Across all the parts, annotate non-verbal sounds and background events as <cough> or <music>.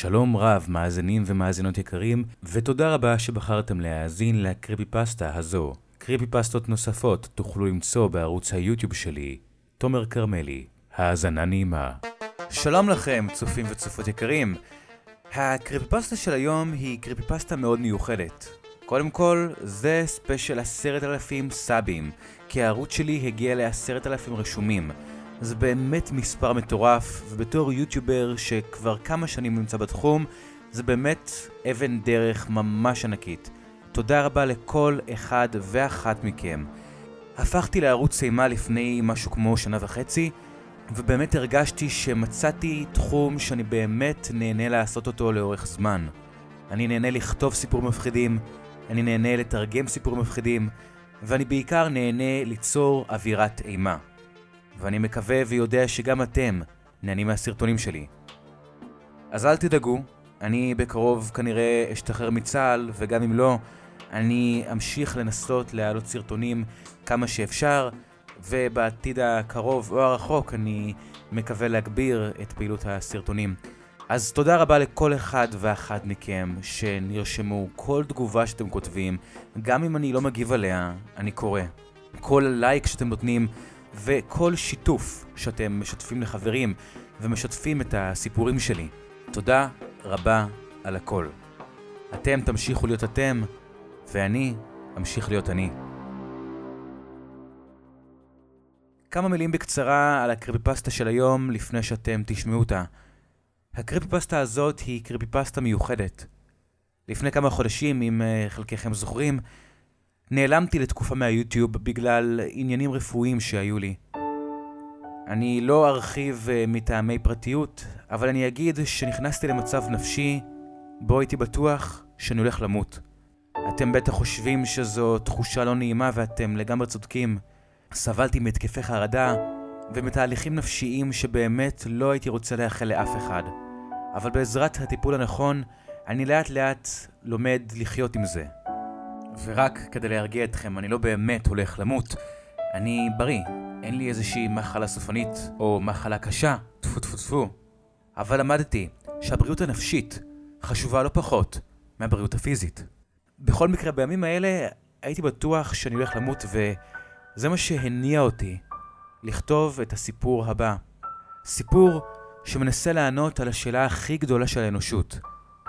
שלום רב, מאזינים ומאזינות יקרים, ותודה רבה שבחרתם להאזין ל creepypasta הזו. קריפי פסטות נוספות תוכלו למצוא בערוץ היוטיוב שלי, תומר כרמלי. האזנה נעימה. שלום לכם, צופים וצופות יקרים. ה creepypasta של היום היא creepypasta מאוד מיוחדת. קודם כל, זה ספיישל עשרת אלפים סאבים, כי הערוץ שלי הגיע לעשרת אלפים רשומים. זה באמת מספר מטורף, ובתור יוטיובר שכבר כמה שנים נמצא בתחום, זה באמת אבן דרך ממש ענקית. תודה רבה לכל אחד ואחת מכם. הפכתי לערוץ אימה לפני משהו כמו שנה וחצי, ובאמת הרגשתי שמצאתי תחום שאני באמת נהנה לעשות אותו לאורך זמן. אני נהנה לכתוב סיפורים מפחידים, אני נהנה לתרגם סיפורים מפחידים, ואני בעיקר נהנה ליצור אווירת אימה. ואני מקווה ויודע שגם אתם נהנים מהסרטונים שלי. אז אל תדאגו, אני בקרוב כנראה אשתחרר מצה"ל, וגם אם לא, אני אמשיך לנסות להעלות סרטונים כמה שאפשר, ובעתיד הקרוב או הרחוק אני מקווה להגביר את פעילות הסרטונים. אז תודה רבה לכל אחד ואחת מכם שנרשמו, כל תגובה שאתם כותבים, גם אם אני לא מגיב עליה, אני קורא. כל לייק שאתם נותנים וכל שיתוף שאתם משתפים לחברים ומשתפים את הסיפורים שלי. תודה רבה על הכל. אתם תמשיכו להיות אתם, ואני אמשיך להיות אני. כמה מילים בקצרה על הקריפיפסטה של היום לפני שאתם תשמעו אותה. הקריפיפסטה הזאת היא קריפיפסטה מיוחדת. לפני כמה חודשים, אם אה, חלקכם זוכרים, נעלמתי לתקופה מהיוטיוב בגלל עניינים רפואיים שהיו לי. אני לא ארחיב uh, מטעמי פרטיות, אבל אני אגיד שנכנסתי למצב נפשי בו הייתי בטוח שאני הולך למות. אתם בטח חושבים שזו תחושה לא נעימה ואתם לגמרי צודקים. סבלתי מהתקפי חרדה ומתהליכים נפשיים שבאמת לא הייתי רוצה לאחל לאף אחד. אבל בעזרת הטיפול הנכון, אני לאט לאט לומד לחיות עם זה. ורק כדי להרגיע אתכם, אני לא באמת הולך למות. אני בריא, אין לי איזושהי מחלה סופנית או מחלה קשה, טפו טפו טפו. אבל למדתי שהבריאות הנפשית חשובה לא פחות מהבריאות הפיזית. בכל מקרה, בימים האלה הייתי בטוח שאני הולך למות וזה מה שהניע אותי לכתוב את הסיפור הבא. סיפור שמנסה לענות על השאלה הכי גדולה של האנושות,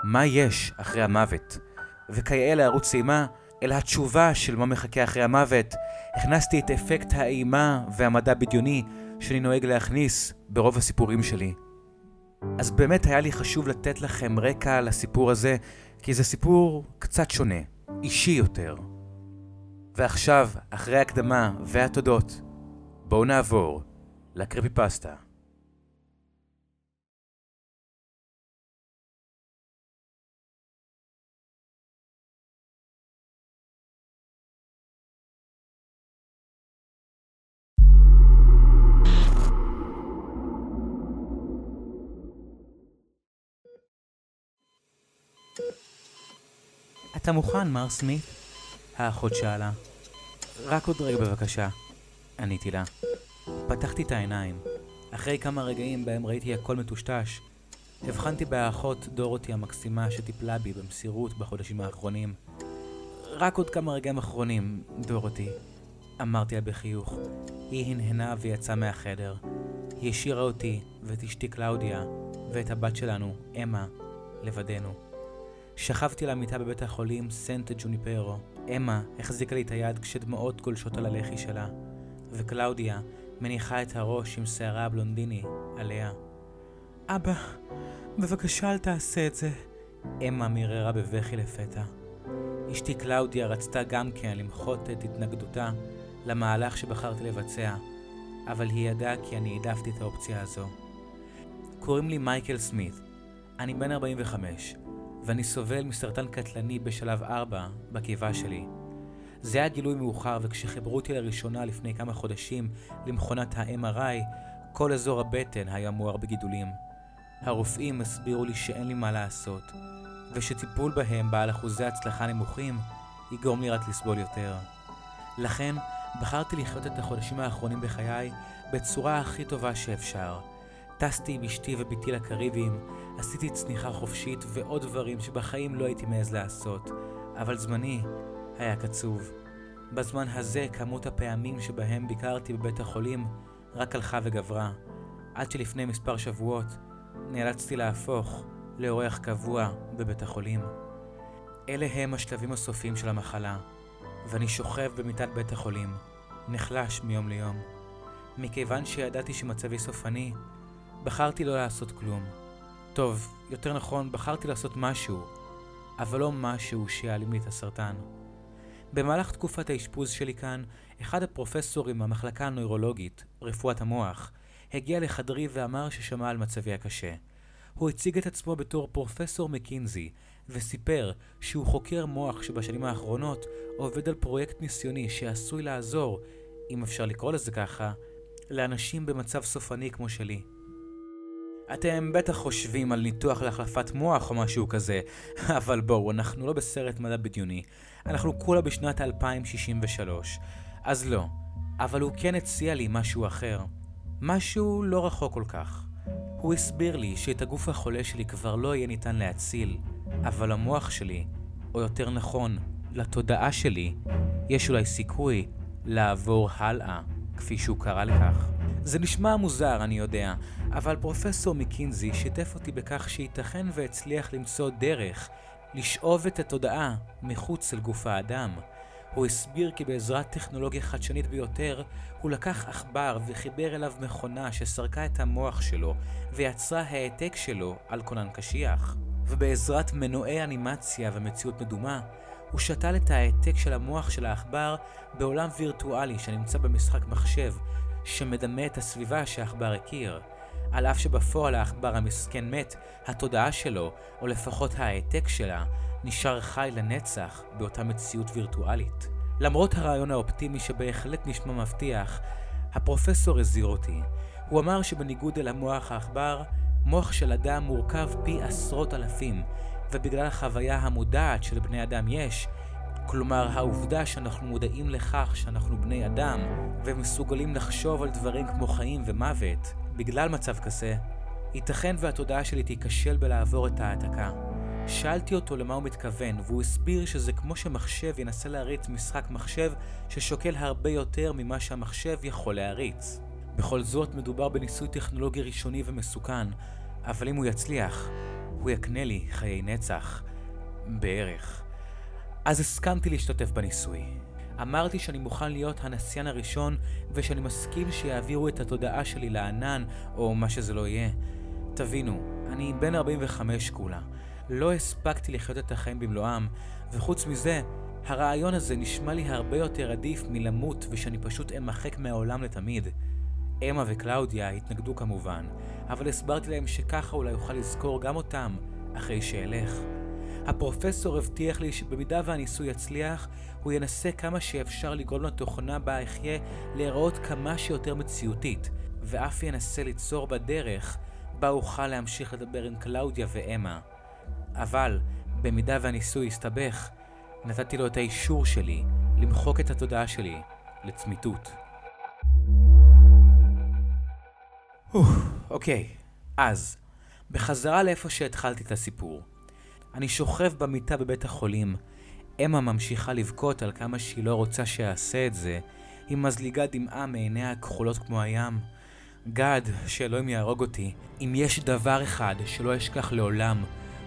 מה יש אחרי המוות? וכיאה לערוץ אימה, אל התשובה של מה מחכה אחרי המוות, הכנסתי את אפקט האימה והמדע בדיוני שאני נוהג להכניס ברוב הסיפורים שלי. אז באמת היה לי חשוב לתת לכם רקע לסיפור הזה, כי זה סיפור קצת שונה, אישי יותר. ועכשיו, אחרי ההקדמה והתודות, בואו נעבור לקריפי פסטה. אתה מוכן, מר סמית? האחות שאלה. רק עוד רגע בבקשה. עניתי לה. פתחתי את העיניים. אחרי כמה רגעים בהם ראיתי הכל מטושטש, הבחנתי באחות דורותי המקסימה שטיפלה בי במסירות בחודשים האחרונים. רק עוד כמה רגעים אחרונים, דורותי. אמרתי לה בחיוך. היא הנהנה ויצאה מהחדר. היא השאירה אותי ואת אשתי קלאודיה ואת הבת שלנו, אמה, לבדנו. שכבתי על המיטה בבית החולים סנטה ג'וניפרו. אמה החזיקה לי את היד כשדמעות גולשות על הלחי שלה, וקלאודיה מניחה את הראש עם שערה הבלונדיני עליה. אבא, בבקשה אל תעשה את זה. אמה מיררה בבכי לפתע. אשתי קלאודיה רצתה גם כן למחות את התנגדותה למהלך שבחרתי לבצע, אבל היא ידעה כי אני העדפתי את האופציה הזו. קוראים לי מייקל סמית. אני בן 45, ואני סובל מסרטן קטלני בשלב 4 בקיבה שלי. זה היה גילוי מאוחר, וכשחיברו אותי לראשונה לפני כמה חודשים למכונת ה-MRI, כל אזור הבטן היה מואר בגידולים. הרופאים הסבירו לי שאין לי מה לעשות, ושטיפול בהם בעל אחוזי הצלחה נמוכים יגרום לי רק לסבול יותר. לכן, בחרתי לחיות את החודשים האחרונים בחיי בצורה הכי טובה שאפשר. טסתי עם אשתי ובתי לקריבים, עשיתי צניחה חופשית ועוד דברים שבחיים לא הייתי מעז לעשות, אבל זמני היה קצוב. בזמן הזה כמות הפעמים שבהם ביקרתי בבית החולים רק הלכה וגברה, עד שלפני מספר שבועות נאלצתי להפוך לאורח קבוע בבית החולים. אלה הם השלבים הסופיים של המחלה, ואני שוכב במיטת בית החולים, נחלש מיום ליום. מכיוון שידעתי שמצבי סופני, בחרתי לא לעשות כלום. טוב, יותר נכון, בחרתי לעשות משהו, אבל לא משהו שיעלים לי את הסרטן. במהלך תקופת האשפוז שלי כאן, אחד הפרופסורים מהמחלקה הנוירולוגית, רפואת המוח, הגיע לחדרי ואמר ששמע על מצבי הקשה. הוא הציג את עצמו בתור פרופסור מקינזי, וסיפר שהוא חוקר מוח שבשנים האחרונות עובד על פרויקט ניסיוני שעשוי לעזור, אם אפשר לקרוא לזה ככה, לאנשים במצב סופני כמו שלי. אתם בטח חושבים על ניתוח להחלפת מוח או משהו כזה, <laughs> אבל בואו, אנחנו לא בסרט מדע בדיוני. אנחנו כולה בשנת 2063. אז לא, אבל הוא כן הציע לי משהו אחר. משהו לא רחוק כל כך. הוא הסביר לי שאת הגוף החולה שלי כבר לא יהיה ניתן להציל, אבל המוח שלי, או יותר נכון, לתודעה שלי, יש אולי סיכוי לעבור הלאה, כפי שהוא קרא לכך. זה נשמע מוזר, אני יודע, אבל פרופסור מקינזי שיתף אותי בכך שייתכן והצליח למצוא דרך לשאוב את התודעה מחוץ אל גוף האדם. הוא הסביר כי בעזרת טכנולוגיה חדשנית ביותר, הוא לקח עכבר וחיבר אליו מכונה שסרקה את המוח שלו, ויצרה העתק שלו על כונן קשיח. ובעזרת מנועי אנימציה ומציאות מדומה, הוא שתל את העתק של המוח של העכבר בעולם וירטואלי שנמצא במשחק מחשב, שמדמה את הסביבה שהעכבר הכיר. על אף שבפועל העכבר המסכן מת, התודעה שלו, או לפחות העתק שלה, נשאר חי לנצח באותה מציאות וירטואלית. למרות הרעיון האופטימי שבהחלט נשמע מבטיח, הפרופסור הזהיר אותי. הוא אמר שבניגוד אל המוח העכבר, מוח של אדם מורכב פי עשרות אלפים, ובגלל החוויה המודעת שלבני אדם יש, כלומר העובדה שאנחנו מודעים לכך שאנחנו בני אדם, ומסוגלים לחשוב על דברים כמו חיים ומוות, בגלל מצב כזה, ייתכן והתודעה שלי תיכשל בלעבור את ההעתקה. שאלתי אותו למה הוא מתכוון, והוא הסביר שזה כמו שמחשב ינסה להריץ משחק מחשב ששוקל הרבה יותר ממה שהמחשב יכול להריץ. בכל זאת מדובר בניסוי טכנולוגי ראשוני ומסוכן, אבל אם הוא יצליח, הוא יקנה לי חיי נצח. בערך. אז הסכמתי להשתתף בניסוי. אמרתי שאני מוכן להיות הנסיין הראשון ושאני מסכים שיעבירו את התודעה שלי לענן או מה שזה לא יהיה. תבינו, אני בן 45 כולה. לא הספקתי לחיות את החיים במלואם, וחוץ מזה, הרעיון הזה נשמע לי הרבה יותר עדיף מלמות ושאני פשוט אמחק מהעולם לתמיד. אמה וקלאודיה התנגדו כמובן, אבל הסברתי להם שככה אולי אוכל לזכור גם אותם אחרי שאלך. הפרופסור הבטיח לי שבמידה והניסוי יצליח, הוא ינסה כמה שאפשר לגרום לתוכנה בה אחיה להיראות כמה שיותר מציאותית, ואף ינסה ליצור בדרך בה אוכל להמשיך לדבר עם קלאודיה ואמה. אבל, במידה והניסוי יסתבך, נתתי לו את האישור שלי למחוק את התודעה שלי לצמיתות. אוקיי, אז, בחזרה לאיפה שהתחלתי את הסיפור. אני שוכב במיטה בבית החולים, אמה ממשיכה לבכות על כמה שהיא לא רוצה שאעשה את זה, היא מזליגה דמעה מעיניה הכחולות כמו הים. גד, שאלוהים יהרוג אותי, אם יש דבר אחד שלא אשכח לעולם,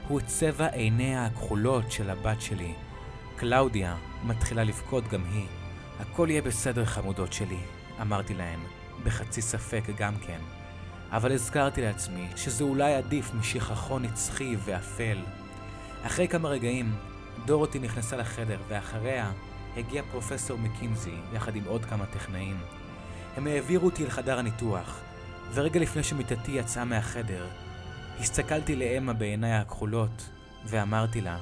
הוא צבע עיניה הכחולות של הבת שלי. קלאודיה מתחילה לבכות גם היא. הכל יהיה בסדר חמודות שלי, אמרתי להן, בחצי ספק גם כן. אבל הזכרתי לעצמי שזה אולי עדיף משכחון נצחי ואפל. אחרי כמה רגעים, דורותי נכנסה לחדר, ואחריה הגיע פרופסור מקינזי, יחד עם עוד כמה טכנאים. הם העבירו אותי לחדר הניתוח, ורגע לפני שמיטתי יצאה מהחדר, הסתכלתי לאמה בעיניי הכחולות, ואמרתי לה,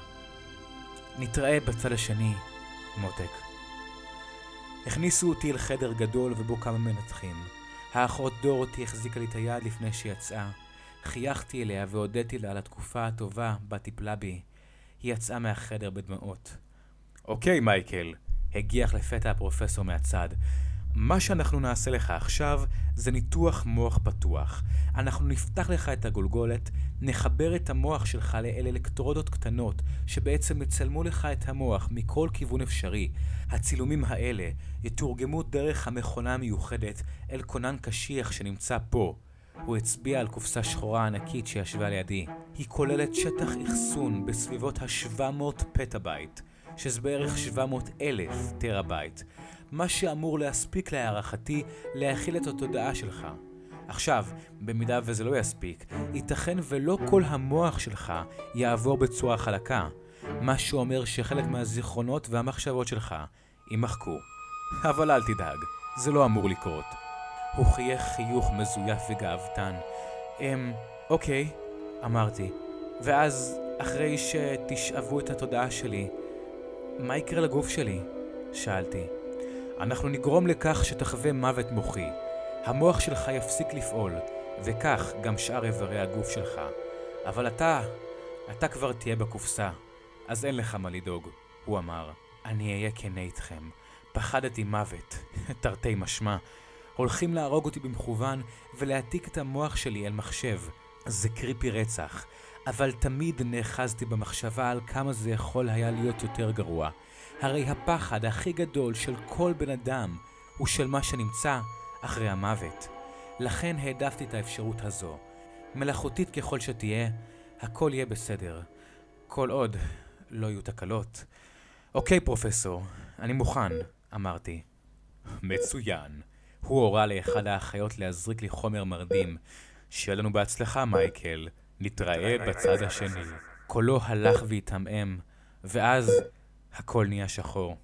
נתראה בצד השני, מותק. הכניסו אותי אל חדר גדול ובו כמה מנתחים. האחות דורותי החזיקה לי את היד לפני שיצאה. חייכתי אליה והודיתי לה על התקופה הטובה בה טיפלה בי. היא יצאה מהחדר בדמעות. אוקיי, מייקל, הגיח לפתע הפרופסור מהצד. מה שאנחנו נעשה לך עכשיו זה ניתוח מוח פתוח. אנחנו נפתח לך את הגולגולת, נחבר את המוח שלך לאל אלקטרודות קטנות, שבעצם יצלמו לך את המוח מכל כיוון אפשרי. הצילומים האלה יתורגמו דרך המכונה המיוחדת אל כונן קשיח שנמצא פה. הוא הצביע על קופסה שחורה ענקית שישבה לידי. היא כוללת שטח אחסון בסביבות ה-700 פטאבייט, שזה בערך 700 אלף טראבייט, מה שאמור להספיק להערכתי להכיל את התודעה שלך. עכשיו, במידה וזה לא יספיק, ייתכן ולא כל המוח שלך יעבור בצורה חלקה, מה שאומר שחלק מהזיכרונות והמחשבות שלך יימחקו. אבל אל תדאג, זה לא אמור לקרות. הוא חייך חיוך מזויף וגאוותן. אמ, אוקיי, אמרתי. ואז, אחרי שתשאבו את התודעה שלי, מה יקרה לגוף שלי? שאלתי. אנחנו נגרום לכך שתחווה מוות מוחי. המוח שלך יפסיק לפעול, וכך גם שאר איברי הגוף שלך. אבל אתה, אתה כבר תהיה בקופסה, אז אין לך מה לדאוג, הוא אמר. אני אהיה כנה איתכם. פחדתי מוות, <laughs> תרתי משמע. הולכים להרוג אותי במכוון ולהעתיק את המוח שלי אל מחשב. זה קריפי רצח, אבל תמיד נאחזתי במחשבה על כמה זה יכול היה להיות יותר גרוע. הרי הפחד הכי גדול של כל בן אדם הוא של מה שנמצא אחרי המוות. לכן העדפתי את האפשרות הזו. מלאכותית ככל שתהיה, הכל יהיה בסדר. כל עוד לא יהיו תקלות. אוקיי, פרופסור, אני מוכן, אמרתי. מצוין. הוא הורה לאחד האחיות להזריק לי חומר מרדים. שיהיה לנו בהצלחה, מייקל. נתראה בצד השני. קולו הלך והתעמעם, ואז הכל נהיה שחור.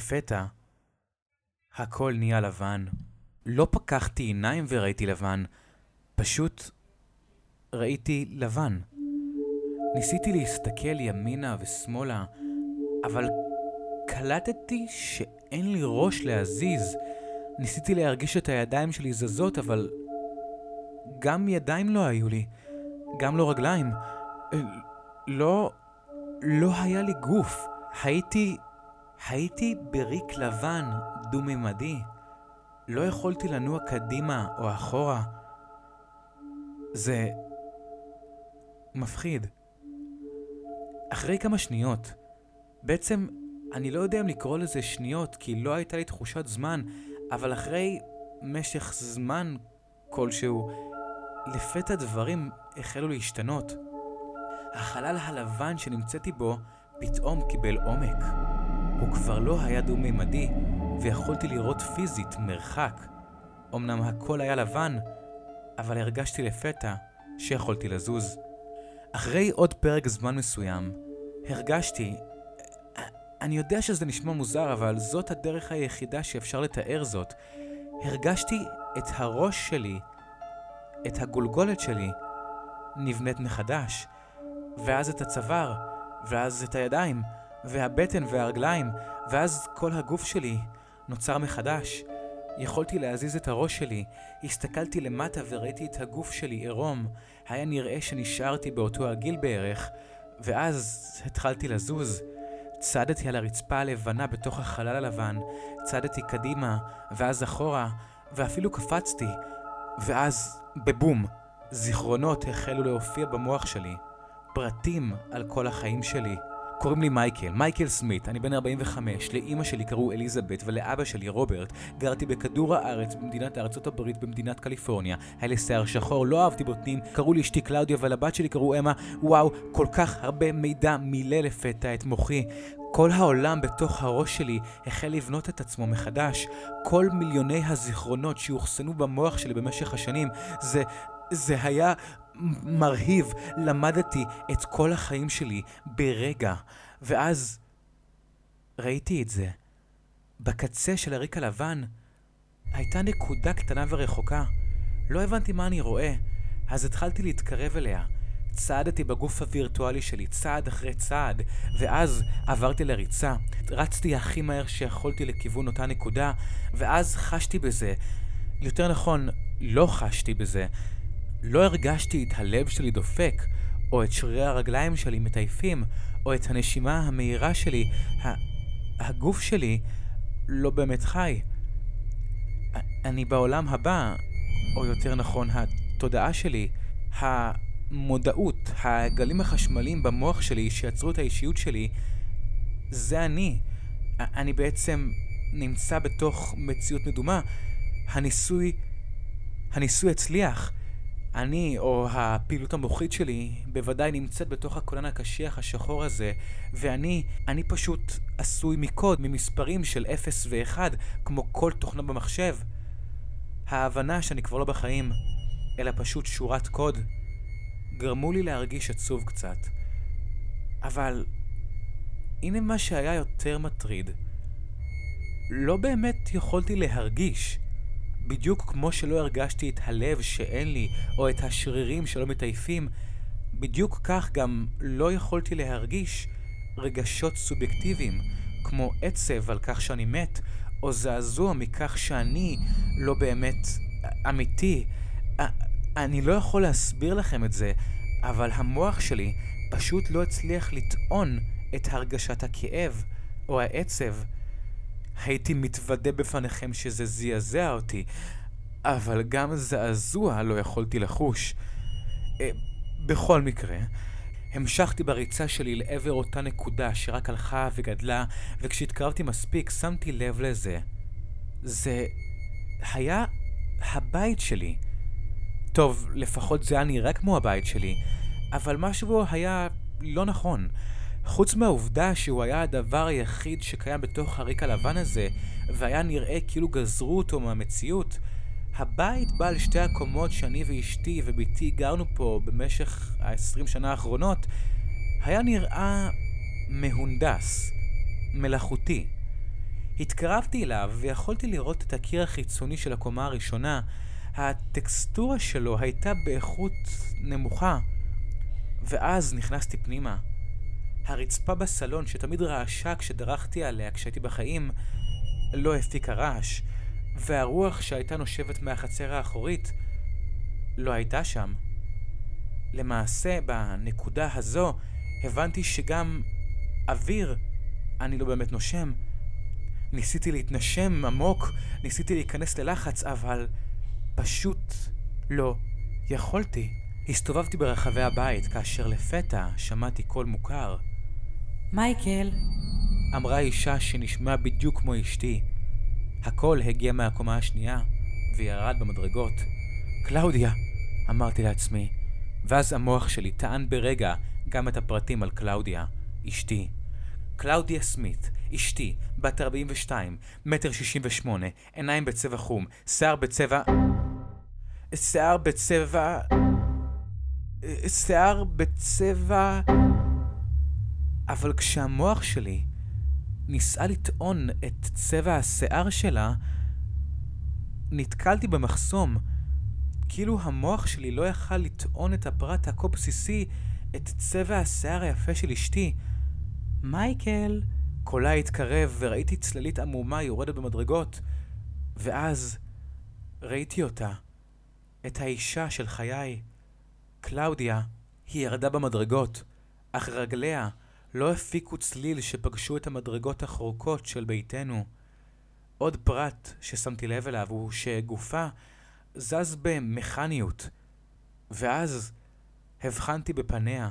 לפתע, הכל נהיה לבן. לא פקחתי עיניים וראיתי לבן, פשוט ראיתי לבן. ניסיתי להסתכל ימינה ושמאלה, אבל קלטתי שאין לי ראש להזיז. ניסיתי להרגיש את הידיים שלי זזות, אבל גם ידיים לא היו לי, גם לא רגליים. לא... לא היה לי גוף. הייתי... הייתי בריק לבן, דו-ממדי. לא יכולתי לנוע קדימה או אחורה. זה... מפחיד. אחרי כמה שניות, בעצם אני לא יודע אם לקרוא לזה שניות, כי לא הייתה לי תחושת זמן, אבל אחרי משך זמן כלשהו, לפתע דברים החלו להשתנות. החלל הלבן שנמצאתי בו פתאום קיבל עומק. הוא כבר לא היה דו-מימדי, ויכולתי לראות פיזית מרחק. אמנם הכל היה לבן, אבל הרגשתי לפתע שיכולתי לזוז. אחרי עוד פרק זמן מסוים, הרגשתי... אני יודע שזה נשמע מוזר, אבל זאת הדרך היחידה שאפשר לתאר זאת. הרגשתי את הראש שלי, את הגולגולת שלי, נבנית מחדש, ואז את הצוואר, ואז את הידיים, והבטן והרגליים, ואז כל הגוף שלי נוצר מחדש. יכולתי להזיז את הראש שלי, הסתכלתי למטה וראיתי את הגוף שלי עירום. היה נראה שנשארתי באותו הגיל בערך, ואז התחלתי לזוז. צעדתי על הרצפה הלבנה בתוך החלל הלבן, צעדתי קדימה, ואז אחורה, ואפילו קפצתי. ואז, בבום, זיכרונות החלו להופיע במוח שלי. פרטים על כל החיים שלי. קוראים לי מייקל, מייקל סמית, אני בן 45, לאימא שלי קראו אליזבת ולאבא שלי רוברט. גרתי בכדור הארץ, במדינת ארצות הברית, במדינת קליפורניה. היה לי שיער שחור, לא אהבתי בוטנים, קראו לי אשתי קלאודיה ולבת שלי קראו אמה. וואו, כל כך הרבה מידע מילא לפתע את מוחי. כל העולם בתוך הראש שלי החל לבנות את עצמו מחדש. כל מיליוני הזיכרונות שאוחסנו במוח שלי במשך השנים, זה... זה היה מרהיב. למדתי את כל החיים שלי ברגע, ואז ראיתי את זה. בקצה של הריק הלבן הייתה נקודה קטנה ורחוקה. לא הבנתי מה אני רואה, אז התחלתי להתקרב אליה. צעדתי בגוף הווירטואלי שלי צעד אחרי צעד, ואז עברתי לריצה. רצתי הכי מהר שיכולתי לכיוון אותה נקודה, ואז חשתי בזה. יותר נכון, לא חשתי בזה. לא הרגשתי את הלב שלי דופק, או את שרירי הרגליים שלי מטייפים, או את הנשימה המהירה שלי. הגוף שלי לא באמת חי. אני בעולם הבא, או יותר נכון, התודעה שלי, המודעות, הגלים החשמליים במוח שלי שיצרו את האישיות שלי, זה אני. אני בעצם נמצא בתוך מציאות מדומה. הניסוי, הניסוי הצליח. אני, או הפעילות המוחית שלי, בוודאי נמצאת בתוך הקולן הקשיח השחור הזה, ואני, אני פשוט עשוי מקוד, ממספרים של 0 ו-1, כמו כל תוכנה במחשב. ההבנה שאני כבר לא בחיים, אלא פשוט שורת קוד, גרמו לי להרגיש עצוב קצת. אבל, הנה מה שהיה יותר מטריד. לא באמת יכולתי להרגיש. בדיוק כמו שלא הרגשתי את הלב שאין לי, או את השרירים שלא מטייפים, בדיוק כך גם לא יכולתי להרגיש רגשות סובייקטיביים, כמו עצב על כך שאני מת, או זעזוע מכך שאני לא באמת אמיתי. אני לא יכול להסביר לכם את זה, אבל המוח שלי פשוט לא הצליח לטעון את הרגשת הכאב או העצב. הייתי מתוודה בפניכם שזה זעזע אותי, אבל גם זעזוע לא יכולתי לחוש. אה, בכל מקרה, המשכתי בריצה שלי לעבר אותה נקודה שרק הלכה וגדלה, וכשהתקרבתי מספיק שמתי לב לזה. זה היה הבית שלי. טוב, לפחות זה היה נראה כמו הבית שלי, אבל משהו בו היה לא נכון. חוץ מהעובדה שהוא היה הדבר היחיד שקיים בתוך הריק הלבן הזה, והיה נראה כאילו גזרו אותו מהמציאות, הבית בעל שתי הקומות שאני ואשתי ובתי גרנו פה במשך ה-20 שנה האחרונות, היה נראה מהונדס, מלאכותי. התקרבתי אליו ויכולתי לראות את הקיר החיצוני של הקומה הראשונה. הטקסטורה שלו הייתה באיכות נמוכה. ואז נכנסתי פנימה. הרצפה בסלון, שתמיד רעשה כשדרכתי עליה כשהייתי בחיים, לא הפיקה רעש, והרוח שהייתה נושבת מהחצר האחורית לא הייתה שם. למעשה, בנקודה הזו, הבנתי שגם אוויר אני לא באמת נושם. ניסיתי להתנשם עמוק, ניסיתי להיכנס ללחץ, אבל פשוט לא יכולתי. הסתובבתי ברחבי הבית, כאשר לפתע שמעתי קול מוכר. מייקל. אמרה אישה שנשמעה בדיוק כמו אשתי. הקול הגיע מהקומה השנייה, וירד במדרגות. קלאודיה! אמרתי לעצמי, ואז המוח שלי טען ברגע גם את הפרטים על קלאודיה, אשתי. קלאודיה סמית, אשתי, בת 42, מטר 68, עיניים בצבע חום, שיער בצבע... שיער בצבע... שיער בצבע... אבל כשהמוח שלי ניסה לטעון את צבע השיער שלה, נתקלתי במחסום. כאילו המוח שלי לא יכל לטעון את הפרט הכה בסיסי, את צבע השיער היפה של אשתי. מייקל! קולה התקרב וראיתי צללית עמומה יורדת במדרגות. ואז ראיתי אותה, את האישה של חיי. קלאודיה, היא ירדה במדרגות, אך רגליה לא הפיקו צליל שפגשו את המדרגות החורקות של ביתנו. עוד פרט ששמתי לב אליו הוא שגופה זז במכניות, ואז הבחנתי בפניה,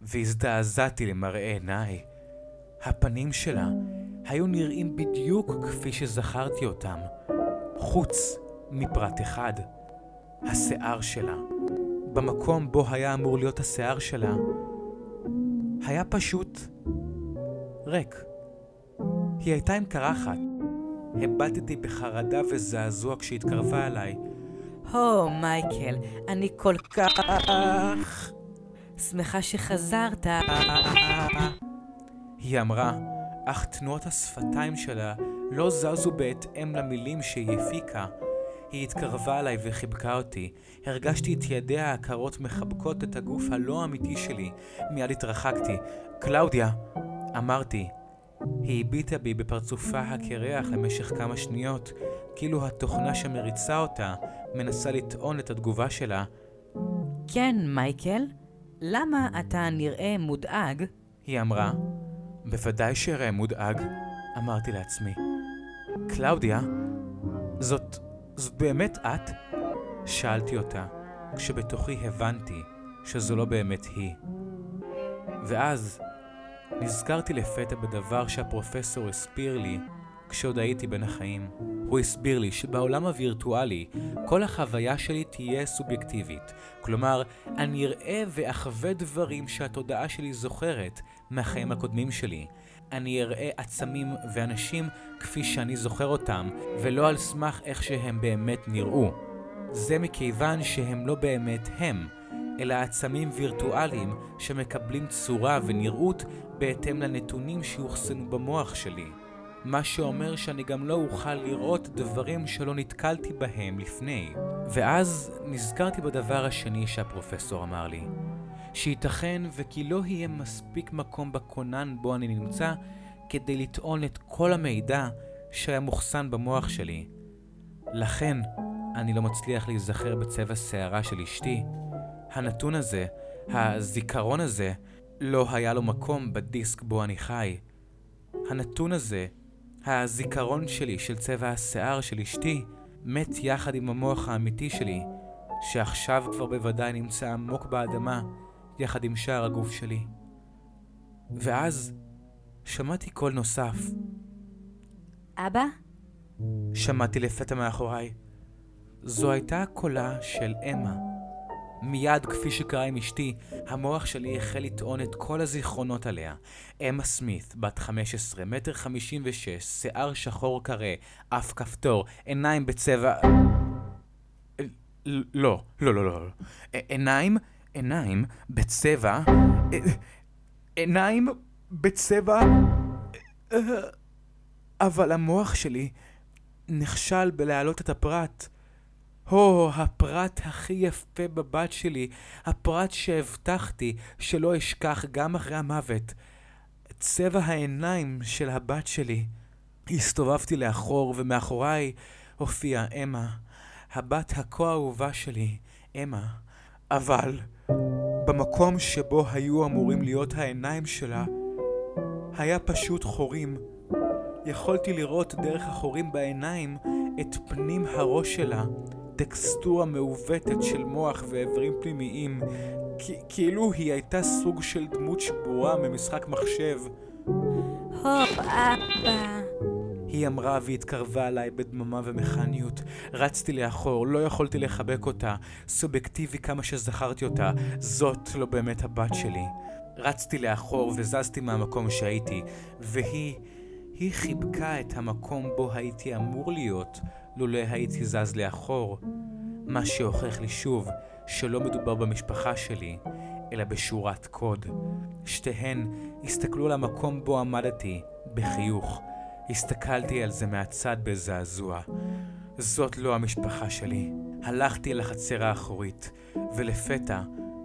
והזדעזעתי למראה עיניי. הפנים שלה היו נראים בדיוק כפי שזכרתי אותם, חוץ מפרט אחד, השיער שלה. במקום בו היה אמור להיות השיער שלה, היה פשוט ריק. היא הייתה עם קרחת. הבטתי בחרדה וזעזוע כשהתקרבה אליי. הו, oh, מייקל, אני כל כך שמחה שחזרת. היא אמרה, אך תנועות השפתיים שלה לא זזו בהתאם למילים שהיא הפיקה. היא התקרבה אליי וחיבקה אותי. הרגשתי את ידיה הקרות מחבקות את הגוף הלא אמיתי שלי. מיד התרחקתי. קלאודיה! אמרתי. היא הביטה בי בפרצופה הקרח למשך כמה שניות, כאילו התוכנה שמריצה אותה מנסה לטעון את התגובה שלה. כן, מייקל? למה אתה נראה מודאג? היא אמרה. בוודאי שאראה מודאג, אמרתי לעצמי. קלאודיה, זאת... זאת באמת את? שאלתי אותה, כשבתוכי הבנתי שזו לא באמת היא. ואז נזכרתי לפתע בדבר שהפרופסור הסביר לי כשעוד הייתי בין החיים. הוא הסביר לי שבעולם הווירטואלי כל החוויה שלי תהיה סובייקטיבית. כלומר, אני אראה ואחווה דברים שהתודעה שלי זוכרת מהחיים הקודמים שלי. אני אראה עצמים ואנשים כפי שאני זוכר אותם, ולא על סמך איך שהם באמת נראו. זה מכיוון שהם לא באמת הם, אלא עצמים וירטואליים שמקבלים צורה ונראות בהתאם לנתונים שאוחסנו במוח שלי. מה שאומר שאני גם לא אוכל לראות דברים שלא נתקלתי בהם לפני. ואז נזכרתי בדבר השני שהפרופסור אמר לי, שייתכן וכי לא יהיה מספיק מקום בכונן בו אני נמצא כדי לטעון את כל המידע שהיה מוחסן במוח שלי. לכן, אני לא מצליח להיזכר בצבע שערה של אשתי. הנתון הזה, הזיכרון הזה, לא היה לו מקום בדיסק בו אני חי. הנתון הזה, הזיכרון שלי של צבע השיער של אשתי, מת יחד עם המוח האמיתי שלי, שעכשיו כבר בוודאי נמצא עמוק באדמה, יחד עם שאר הגוף שלי. ואז שמעתי קול נוסף. אבא? שמעתי לפתע מאחוריי. זו הייתה קולה של אמה. מיד, כפי שקרה עם אשתי, המוח שלי החל לטעון את כל הזיכרונות עליה. אמה סמית, בת 15, מטר 56, שיער שחור קרה, אף כפתור, עיניים בצבע... לא, לא, לא, לא. עיניים, עיניים בצבע... עיניים בצבע... אבל המוח שלי נכשל בלהעלות את הפרט. הו, הפרט הכי יפה בבת שלי, הפרט שהבטחתי שלא אשכח גם אחרי המוות. צבע העיניים של הבת שלי. הסתובבתי לאחור, ומאחוריי הופיעה אמה, הבת הכה אהובה שלי, אמה. אבל במקום שבו היו אמורים להיות העיניים שלה, היה פשוט חורים. יכולתי לראות דרך החורים בעיניים את פנים הראש שלה, טקסטורה מעוותת של מוח ואיברים פנימיים, כאילו היא הייתה סוג של דמות שבורה ממשחק מחשב. הופ, אבא. היא אמרה והתקרבה עליי בדממה ומכניות. רצתי לאחור, לא יכולתי לחבק אותה, סובייקטיבי כמה שזכרתי אותה, זאת לא באמת הבת שלי. רצתי לאחור וזזתי מהמקום שהייתי, והיא, היא חיבקה את המקום בו הייתי אמור להיות, לולא הייתי זז לאחור. מה שהוכיח לי שוב שלא מדובר במשפחה שלי, אלא בשורת קוד. שתיהן הסתכלו על המקום בו עמדתי, בחיוך. הסתכלתי על זה מהצד בזעזוע. זאת לא המשפחה שלי. הלכתי אל החצר האחורית, ולפתע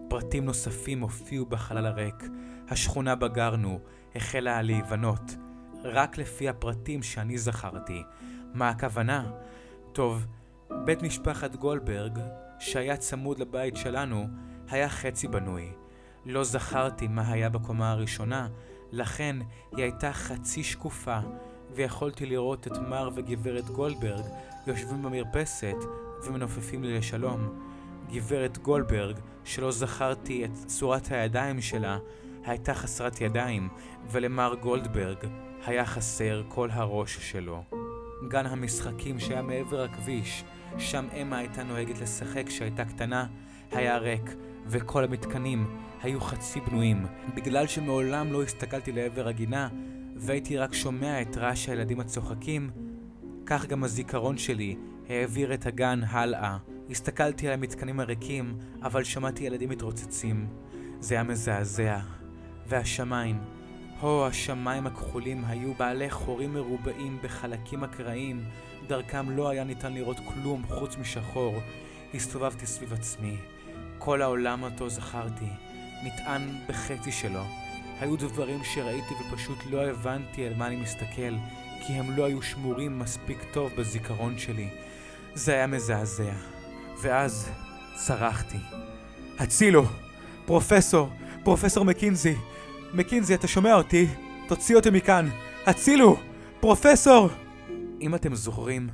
פרטים נוספים הופיעו בחלל הריק. השכונה בה גרנו החלה להיבנות, רק לפי הפרטים שאני זכרתי. מה הכוונה? טוב, בית משפחת גולדברג, שהיה צמוד לבית שלנו, היה חצי בנוי. לא זכרתי מה היה בקומה הראשונה, לכן היא הייתה חצי שקופה, ויכולתי לראות את מר וגברת גולדברג יושבים במרפסת ומנופפים לי לשלום. גברת גולדברג, שלא זכרתי את צורת הידיים שלה, הייתה חסרת ידיים, ולמר גולדברג היה חסר כל הראש שלו. גן המשחקים שהיה מעבר הכביש, שם אמה הייתה נוהגת לשחק כשהייתה קטנה, היה ריק, וכל המתקנים היו חצי בנויים. בגלל שמעולם לא הסתכלתי לעבר הגינה, והייתי רק שומע את רעש הילדים הצוחקים, כך גם הזיכרון שלי העביר את הגן הלאה. הסתכלתי על המתקנים הריקים, אבל שמעתי ילדים מתרוצצים. זה היה מזעזע. והשמיים, הו, השמיים הכחולים היו בעלי חורים מרובעים בחלקים אקראיים, דרכם לא היה ניתן לראות כלום חוץ משחור. הסתובבתי סביב עצמי. כל העולם אותו זכרתי, נטען בחצי שלו. היו דברים שראיתי ופשוט לא הבנתי על מה אני מסתכל, כי הם לא היו שמורים מספיק טוב בזיכרון שלי. זה היה מזעזע. ואז צרחתי. הצילו! פרופסור! פרופסור מקינזי! מקינזי, אתה שומע אותי? תוציא אותי מכאן! הצילו! פרופסור! אם אתם זוכרים,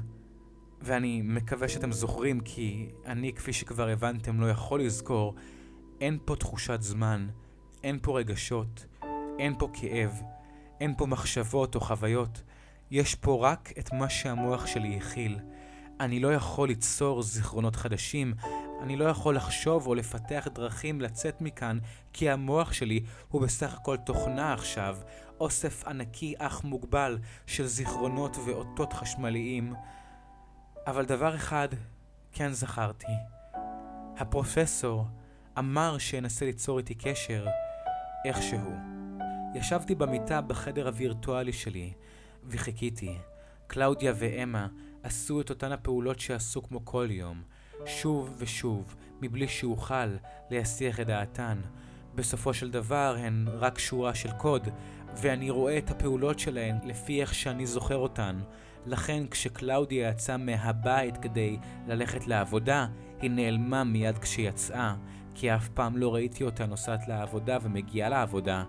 ואני מקווה שאתם זוכרים כי אני, כפי שכבר הבנתם, לא יכול לזכור, אין פה תחושת זמן, אין פה רגשות, אין פה כאב, אין פה מחשבות או חוויות. יש פה רק את מה שהמוח שלי הכיל. אני לא יכול ליצור זיכרונות חדשים, אני לא יכול לחשוב או לפתח דרכים לצאת מכאן, כי המוח שלי הוא בסך הכל תוכנה עכשיו, אוסף ענקי אך מוגבל של זיכרונות ואותות חשמליים. אבל דבר אחד כן זכרתי. הפרופסור אמר שינסה ליצור איתי קשר, איכשהו. ישבתי במיטה בחדר הווירטואלי שלי, וחיכיתי. קלאודיה ואמה עשו את אותן הפעולות שעשו כמו כל יום, שוב ושוב, מבלי שאוכל להסיח את דעתן. בסופו של דבר הן רק שורה של קוד, ואני רואה את הפעולות שלהן לפי איך שאני זוכר אותן. לכן כשקלאודיה יצאה מהבית כדי ללכת לעבודה, היא נעלמה מיד כשיצאה, כי אף פעם לא ראיתי אותה נוסעת לעבודה ומגיעה לעבודה.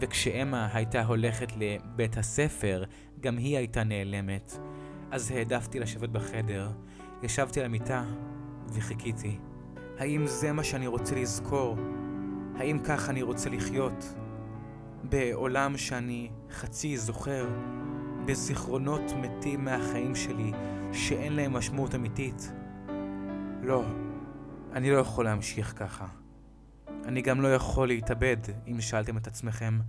וכשאמה הייתה הולכת לבית הספר, גם היא הייתה נעלמת. אז העדפתי לשבת בחדר, ישבתי על המיטה וחיכיתי. האם זה מה שאני רוצה לזכור? האם כך אני רוצה לחיות? בעולם שאני חצי זוכר, בזיכרונות מתים מהחיים שלי שאין להם משמעות אמיתית. לא, אני לא יכול להמשיך ככה. אני גם לא יכול להתאבד, אם שאלתם את עצמכם,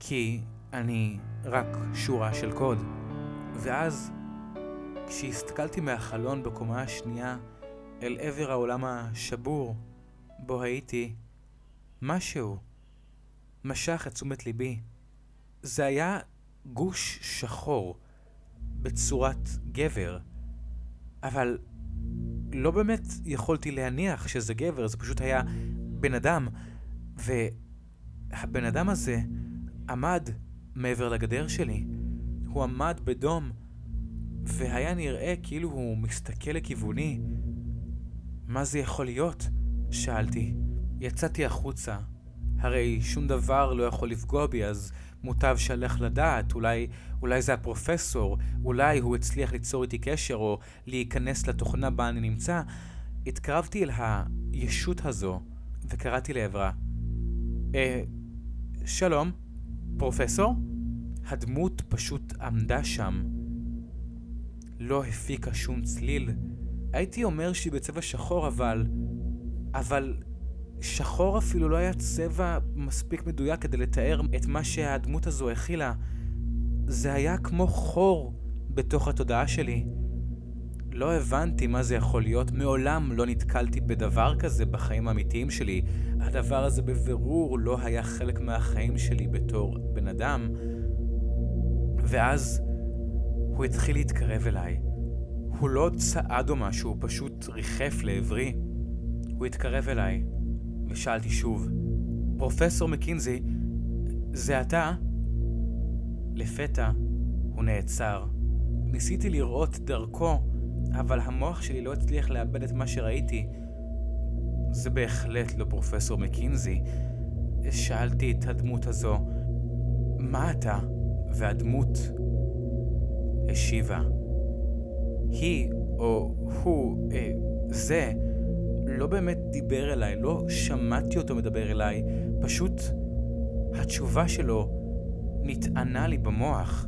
כי אני רק שורה של קוד. ואז, כשהסתכלתי מהחלון בקומה השנייה אל עבר העולם השבור בו הייתי, משהו משך את תשומת ליבי. זה היה גוש שחור בצורת גבר, אבל לא באמת יכולתי להניח שזה גבר, זה פשוט היה בן אדם, והבן אדם הזה עמד מעבר לגדר שלי. הוא עמד בדום, והיה נראה כאילו הוא מסתכל לכיווני. מה זה יכול להיות? שאלתי. יצאתי החוצה. הרי שום דבר לא יכול לפגוע בי, אז מוטב שאלך לדעת, אולי, אולי זה הפרופסור, אולי הוא הצליח ליצור איתי קשר או להיכנס לתוכנה בה אני נמצא. התקרבתי אל הישות הזו וקראתי לעברה. אה, שלום, פרופסור? הדמות פשוט עמדה שם. לא הפיקה שום צליל. הייתי אומר שהיא בצבע שחור, אבל... אבל שחור אפילו לא היה צבע מספיק מדויק כדי לתאר את מה שהדמות הזו הכילה. זה היה כמו חור בתוך התודעה שלי. לא הבנתי מה זה יכול להיות, מעולם לא נתקלתי בדבר כזה בחיים האמיתיים שלי. הדבר הזה בבירור לא היה חלק מהחיים שלי בתור בן אדם. ואז הוא התחיל להתקרב אליי. הוא לא צעד או משהו, הוא פשוט ריחף לעברי. הוא התקרב אליי, ושאלתי שוב, פרופסור מקינזי, זה אתה? לפתע הוא נעצר. ניסיתי לראות דרכו, אבל המוח שלי לא הצליח לאבד את מה שראיתי. זה בהחלט לא פרופסור מקינזי. שאלתי את הדמות הזו, מה אתה? והדמות השיבה. היא או הוא, אה, זה, לא באמת דיבר אליי, לא שמעתי אותו מדבר אליי, פשוט התשובה שלו נטענה לי במוח.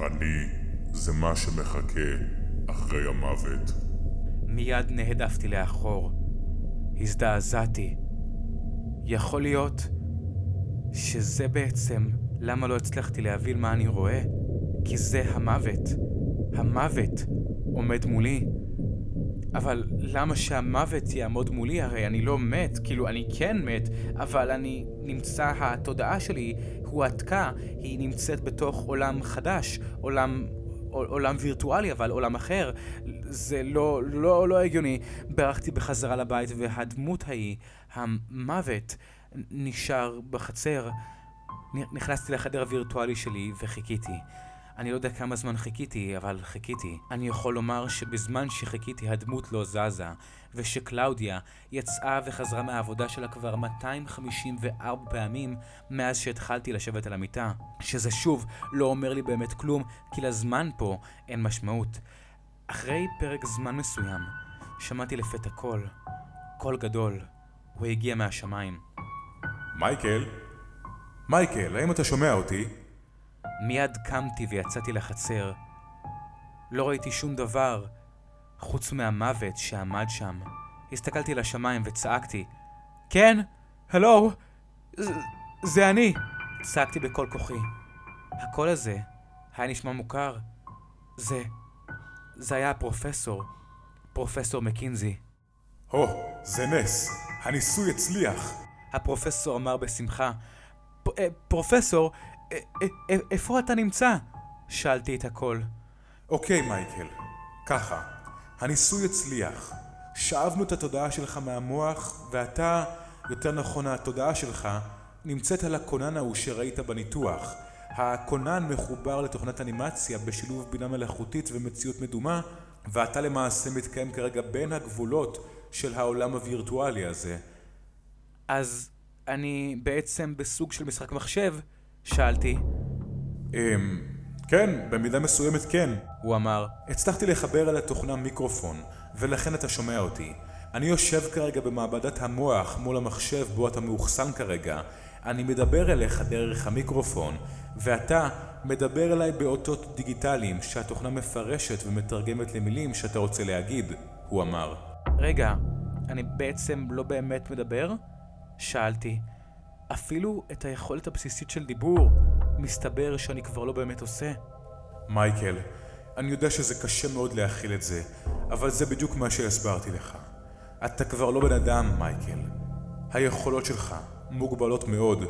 אני זה מה שמחכה אחרי המוות. מיד נהדפתי לאחור. הזדעזעתי. יכול להיות שזה בעצם למה לא הצלחתי להבין מה אני רואה? כי זה המוות. המוות עומד מולי. אבל למה שהמוות יעמוד מולי? הרי אני לא מת, כאילו אני כן מת, אבל אני נמצא, התודעה שלי הועתקה, היא נמצאת בתוך עולם חדש, עולם עולם וירטואלי, אבל עולם אחר. זה לא, לא, לא הגיוני. ברחתי בחזרה לבית, והדמות ההיא, המוות, נשאר בחצר. נכנסתי לחדר הווירטואלי שלי וחיכיתי. אני לא יודע כמה זמן חיכיתי, אבל חיכיתי. אני יכול לומר שבזמן שחיכיתי הדמות לא זזה, ושקלאודיה יצאה וחזרה מהעבודה שלה כבר 254 פעמים מאז שהתחלתי לשבת על המיטה. שזה שוב לא אומר לי באמת כלום, כי לזמן פה אין משמעות. אחרי פרק זמן מסוים, שמעתי לפתע קול. קול גדול. הוא הגיע מהשמיים. מייקל? מייקל, האם אתה שומע אותי? מיד קמתי ויצאתי לחצר. לא ראיתי שום דבר, חוץ מהמוות שעמד שם. הסתכלתי לשמיים וצעקתי, כן, הלו, זה, זה אני! צעקתי בכל כוחי. הקול הזה היה נשמע מוכר. זה, זה היה הפרופסור, פרופסור מקינזי. הו, oh, זה נס, הניסוי הצליח. הפרופסור אמר בשמחה, אה, פרופסור, איפה אתה נמצא? שאלתי את הכל. אוקיי, מייקל, ככה, הניסוי הצליח. שאבנו את התודעה שלך מהמוח, ואתה, יותר נכון התודעה שלך, נמצאת על הכונן ההוא שראית בניתוח. הכונן מחובר לתוכנת אנימציה בשילוב בינה מלאכותית ומציאות מדומה, ואתה למעשה מתקיים כרגע בין הגבולות של העולם הווירטואלי הזה. אז אני בעצם בסוג של משחק מחשב שאלתי. אמ... כן, במידה מסוימת כן. הוא אמר. הצלחתי לחבר אל התוכנה מיקרופון, ולכן אתה שומע אותי. אני יושב כרגע במעבדת המוח מול המחשב בו אתה מאוחסן כרגע. אני מדבר אליך דרך המיקרופון, ואתה מדבר אליי באותות דיגיטליים שהתוכנה מפרשת ומתרגמת למילים שאתה רוצה להגיד, הוא אמר. רגע, אני בעצם לא באמת מדבר? שאלתי. אפילו את היכולת הבסיסית של דיבור, מסתבר שאני כבר לא באמת עושה. מייקל, אני יודע שזה קשה מאוד להכיל את זה, אבל זה בדיוק מה שהסברתי לך. אתה כבר לא בן אדם, מייקל. היכולות שלך מוגבלות מאוד.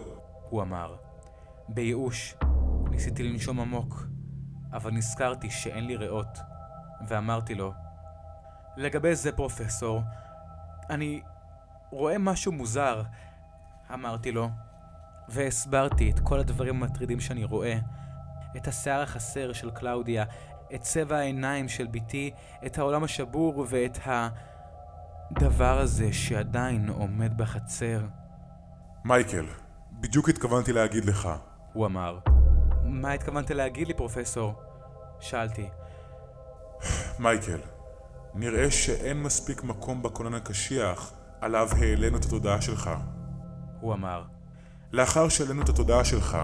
הוא אמר. בייאוש, ניסיתי לנשום עמוק, אבל נזכרתי שאין לי ריאות, ואמרתי לו, לגבי זה פרופסור, אני רואה משהו מוזר, אמרתי לו, והסברתי את כל הדברים המטרידים שאני רואה. את השיער החסר של קלאודיה, את צבע העיניים של בתי, את העולם השבור ואת הדבר הזה שעדיין עומד בחצר. מייקל, בדיוק התכוונתי להגיד לך. הוא אמר. מה התכוונת להגיד לי, פרופסור? שאלתי. מייקל, נראה שאין מספיק מקום בכונן הקשיח עליו העלינו את התודעה שלך. הוא אמר. לאחר שהעלינו את התודעה שלך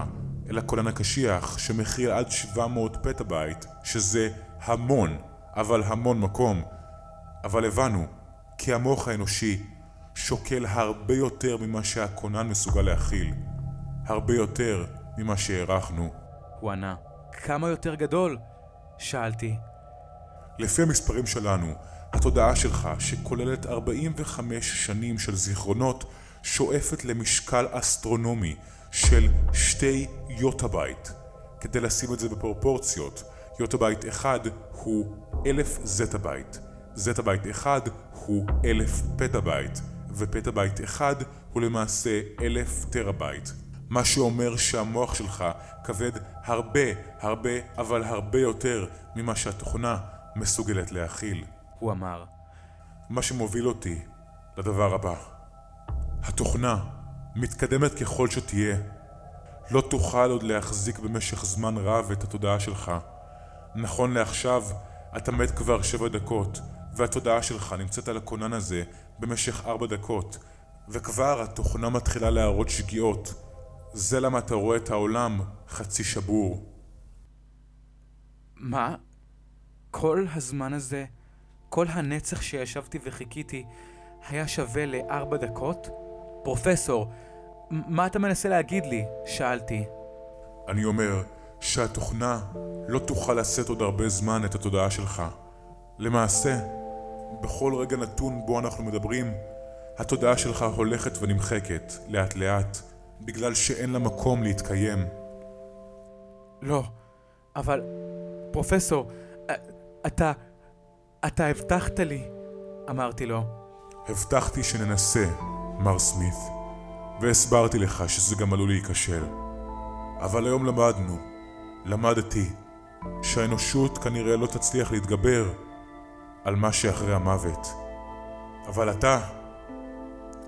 אל הכונן הקשיח שמכיל עד 700 פטאבייט, שזה המון, אבל המון מקום, אבל הבנו כי המוח האנושי שוקל הרבה יותר ממה שהכונן מסוגל להכיל. הרבה יותר ממה שהערכנו. הוא ענה. כמה יותר גדול? שאלתי. לפי המספרים שלנו, התודעה שלך, שכוללת 45 שנים של זיכרונות, שואפת למשקל אסטרונומי של שתי יוטבייט. כדי לשים את זה בפרופורציות, יוטבייט אחד הוא אלף זטבייט, זטבייט אחד הוא אלף פטאבייט, ופטאבייט אחד הוא למעשה אלף טראבייט. מה שאומר שהמוח שלך כבד הרבה, הרבה, אבל הרבה יותר ממה שהתוכנה מסוגלת להכיל. הוא אמר. מה שמוביל אותי לדבר הבא. התוכנה, מתקדמת ככל שתהיה, לא תוכל עוד להחזיק במשך זמן רב את התודעה שלך. נכון לעכשיו, אתה מת כבר שבע דקות, והתודעה שלך נמצאת על הכונן הזה במשך ארבע דקות, וכבר התוכנה מתחילה להראות שגיאות. זה למה אתה רואה את העולם חצי שבור. מה? כל הזמן הזה, כל הנצח שישבתי וחיכיתי, היה שווה לארבע דקות? פרופסור, מה אתה מנסה להגיד לי? שאלתי. אני אומר שהתוכנה לא תוכל לשאת עוד הרבה זמן את התודעה שלך. למעשה, בכל רגע נתון בו אנחנו מדברים, התודעה שלך הולכת ונמחקת, לאט לאט, בגלל שאין לה מקום להתקיים. לא, אבל... פרופסור, א- אתה... אתה הבטחת לי, אמרתי לו. הבטחתי שננסה, מר סמית, והסברתי לך שזה גם עלול להיכשל. אבל היום למדנו, למדתי, שהאנושות כנראה לא תצליח להתגבר על מה שאחרי המוות. אבל אתה,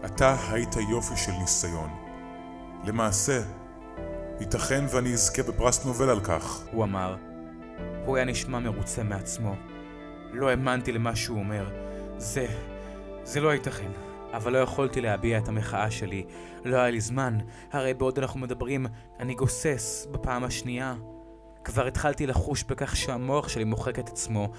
אתה היית יופי של ניסיון. למעשה, ייתכן ואני אזכה בפרס נובל על כך. הוא אמר. הוא היה נשמע מרוצה מעצמו. לא האמנתי למה שהוא אומר. זה... זה לא ייתכן. אבל לא יכולתי להביע את המחאה שלי. לא היה לי זמן. הרי בעוד אנחנו מדברים, אני גוסס בפעם השנייה. כבר התחלתי לחוש בכך שהמוח שלי מוחק את עצמו.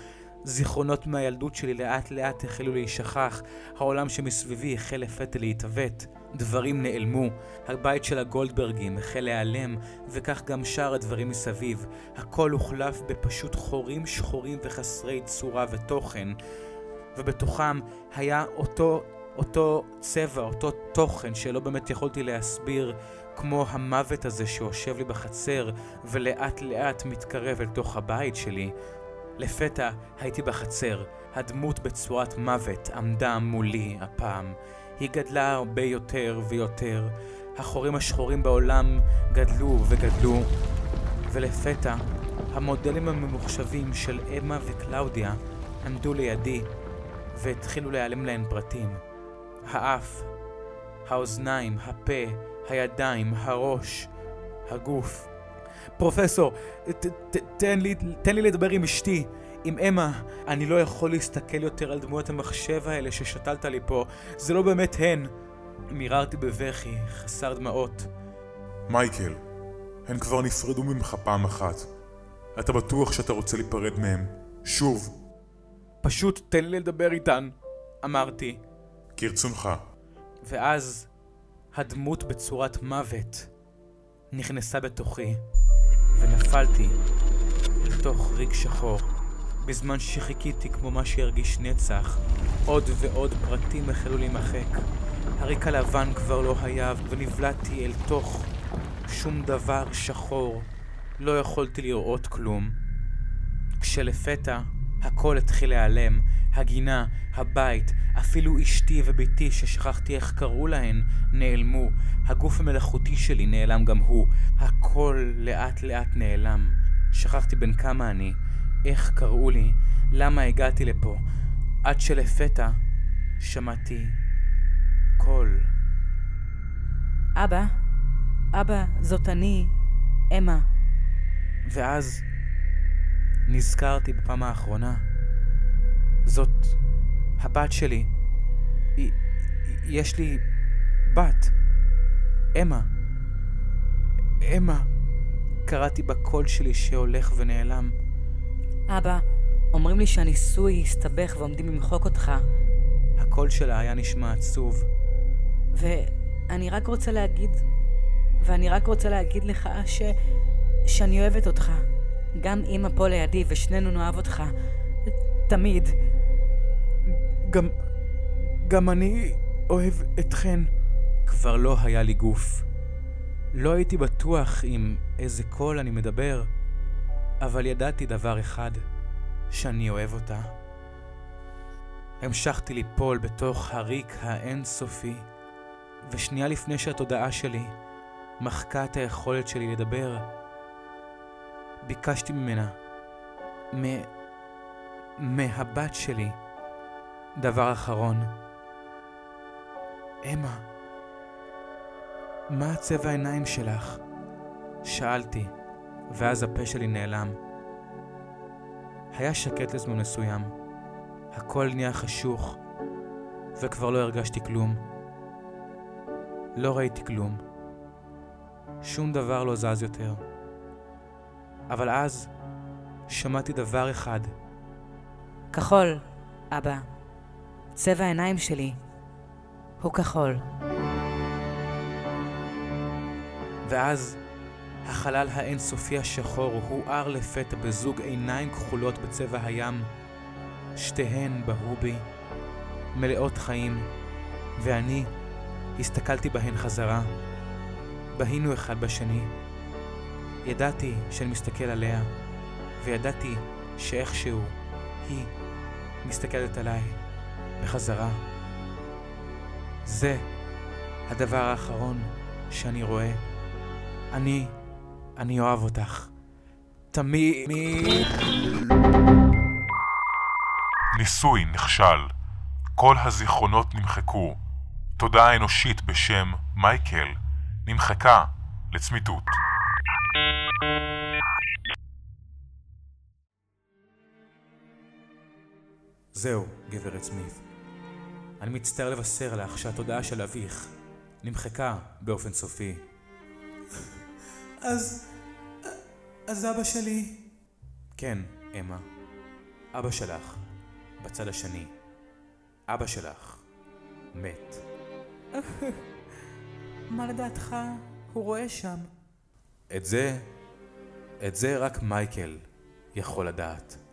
זיכרונות מהילדות שלי לאט לאט החלו להישכח, העולם שמסביבי החל לפתע להתעוות, דברים נעלמו, הבית של הגולדברגים החל להיעלם, וכך גם שאר הדברים מסביב. הכל הוחלף בפשוט חורים שחורים וחסרי צורה ותוכן, ובתוכם היה אותו, אותו צבע, אותו תוכן שלא באמת יכולתי להסביר, כמו המוות הזה שיושב לי בחצר, ולאט לאט מתקרב אל תוך הבית שלי. לפתע הייתי בחצר, הדמות בצורת מוות עמדה מולי הפעם. היא גדלה הרבה יותר ויותר, החורים השחורים בעולם גדלו וגדלו, ולפתע המודלים הממוחשבים של אמה וקלאודיה עמדו לידי והתחילו להיעלם להן פרטים. האף, האוזניים, הפה, הידיים, הראש, הגוף. פרופסור, ת, ת, תן, לי, תן לי לדבר עם אשתי, עם אמה. אני לא יכול להסתכל יותר על דמויות המחשב האלה ששתלת לי פה. זה לא באמת הן. מיררתי בבכי, חסר דמעות. מייקל, הן כבר נפרדו ממך פעם אחת. אתה בטוח שאתה רוצה להיפרד מהם? שוב, פשוט תן לי לדבר איתן, אמרתי. כרצונך. ואז הדמות בצורת מוות נכנסה בתוכי, ונפלתי אל תוך ריק שחור. בזמן שחיכיתי כמו מה שהרגיש נצח, עוד ועוד פרטים החלו להימחק. הריק הלבן כבר לא היה, ונבלעתי אל תוך שום דבר שחור. לא יכולתי לראות כלום. כשלפתע הכל התחיל להיעלם, הגינה, הבית, אפילו אשתי וביתי ששכחתי איך קראו להן, נעלמו. הגוף המלאכותי שלי נעלם גם הוא. הכל לאט לאט נעלם. שכחתי בן כמה אני, איך קראו לי, למה הגעתי לפה, עד שלפתע שמעתי קול. אבא, אבא, זאת אני, אמה. ואז נזכרתי בפעם האחרונה. זאת הבת שלי. היא, יש לי בת. אמה. אמה. קראתי בקול שלי שהולך ונעלם. אבא, אומרים לי שהניסוי הסתבך ועומדים למחוק אותך, הקול שלה היה נשמע עצוב. ואני רק רוצה להגיד, ואני רק רוצה להגיד לך ש... שאני אוהבת אותך. גם אמא פה לידי ושנינו נאהב אותך. תמיד. גם... גם אני אוהב אתכן. כבר לא היה לי גוף. לא הייתי בטוח עם איזה קול אני מדבר, אבל ידעתי דבר אחד, שאני אוהב אותה. המשכתי ליפול בתוך הריק האינסופי, ושנייה לפני שהתודעה שלי מחקה את היכולת שלי לדבר, ביקשתי ממנה, מ... מהבת שלי, דבר אחרון. אמה, מה צבע העיניים שלך? שאלתי, ואז הפה שלי נעלם. היה שקט לזמן מסוים. הכל נהיה חשוך, וכבר לא הרגשתי כלום. לא ראיתי כלום. שום דבר לא זז יותר. אבל אז שמעתי דבר אחד. כחול, אבא. צבע העיניים שלי הוא כחול. ואז החלל האינסופי השחור הואר לפתע בזוג עיניים כחולות בצבע הים. שתיהן בהו בי, מלאות חיים, ואני הסתכלתי בהן חזרה. בהינו אחד בשני. ידעתי שאני מסתכל עליה, וידעתי שאיכשהו היא מסתכלת עליי בחזרה. זה הדבר האחרון שאני רואה. אני, אני אוהב אותך. תמיד... ניסוי נכשל. כל הזיכרונות נמחקו. תודעה אנושית בשם מייקל נמחקה לצמיתות. זהו, גברת סמית. אני מצטער לבשר לך שהתודעה של אביך נמחקה באופן סופי. אז... אז אבא שלי... כן, אמה. אבא שלך, בצד השני. אבא שלך, מת. מה לדעתך הוא רואה שם? את זה, את זה רק מייקל יכול לדעת.